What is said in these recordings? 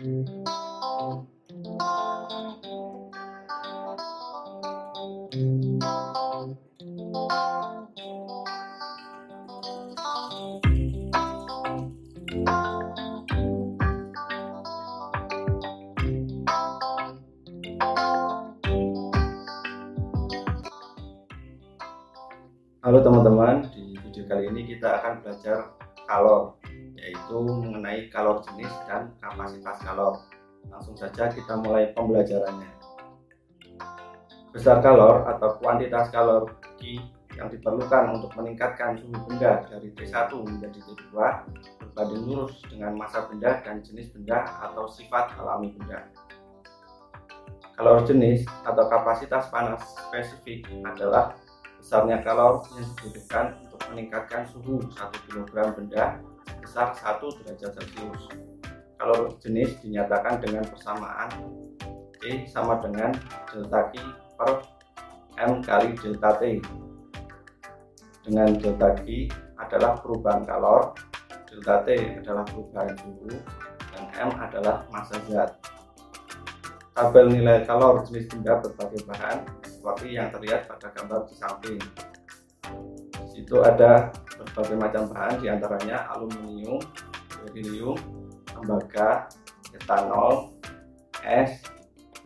Halo teman-teman, di video kali ini kita akan belajar kalor, yaitu mengenai kalor jenis dan kapasitas kalor. Langsung saja kita mulai pembelajarannya. Besar kalor atau kuantitas kalor yang diperlukan untuk meningkatkan suhu benda dari T1 menjadi T2 berbanding lurus dengan massa benda dan jenis benda atau sifat alami benda. Kalor jenis atau kapasitas panas spesifik adalah besarnya kalor yang dibutuhkan untuk meningkatkan suhu 1 kg benda sebesar 1 derajat Celcius. Kalor jenis dinyatakan dengan persamaan E sama dengan delta Q per M kali delta T. Dengan delta Q adalah perubahan kalor, delta T adalah perubahan suhu, dan M adalah massa zat. Tabel nilai kalor jenis benda berbagai bahan seperti yang terlihat pada gambar di samping. Di situ ada berbagai macam bahan di antaranya aluminium, berilium, tembaga, etanol, es,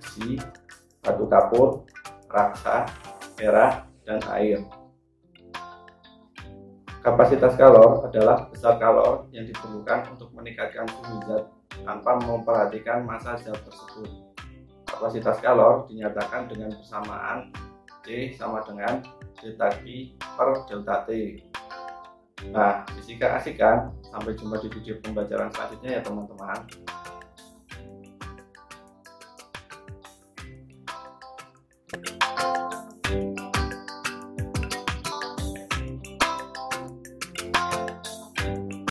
besi, batu kapur, raksa, perak, dan air. Kapasitas kalor adalah besar kalor yang diperlukan untuk meningkatkan suhu zat tanpa memperhatikan massa zat tersebut. Kapasitas kalor dinyatakan dengan persamaan C sama dengan delta Q per delta T. Nah, fisika asik kan? Sampai jumpa di video pembelajaran selanjutnya ya teman-teman.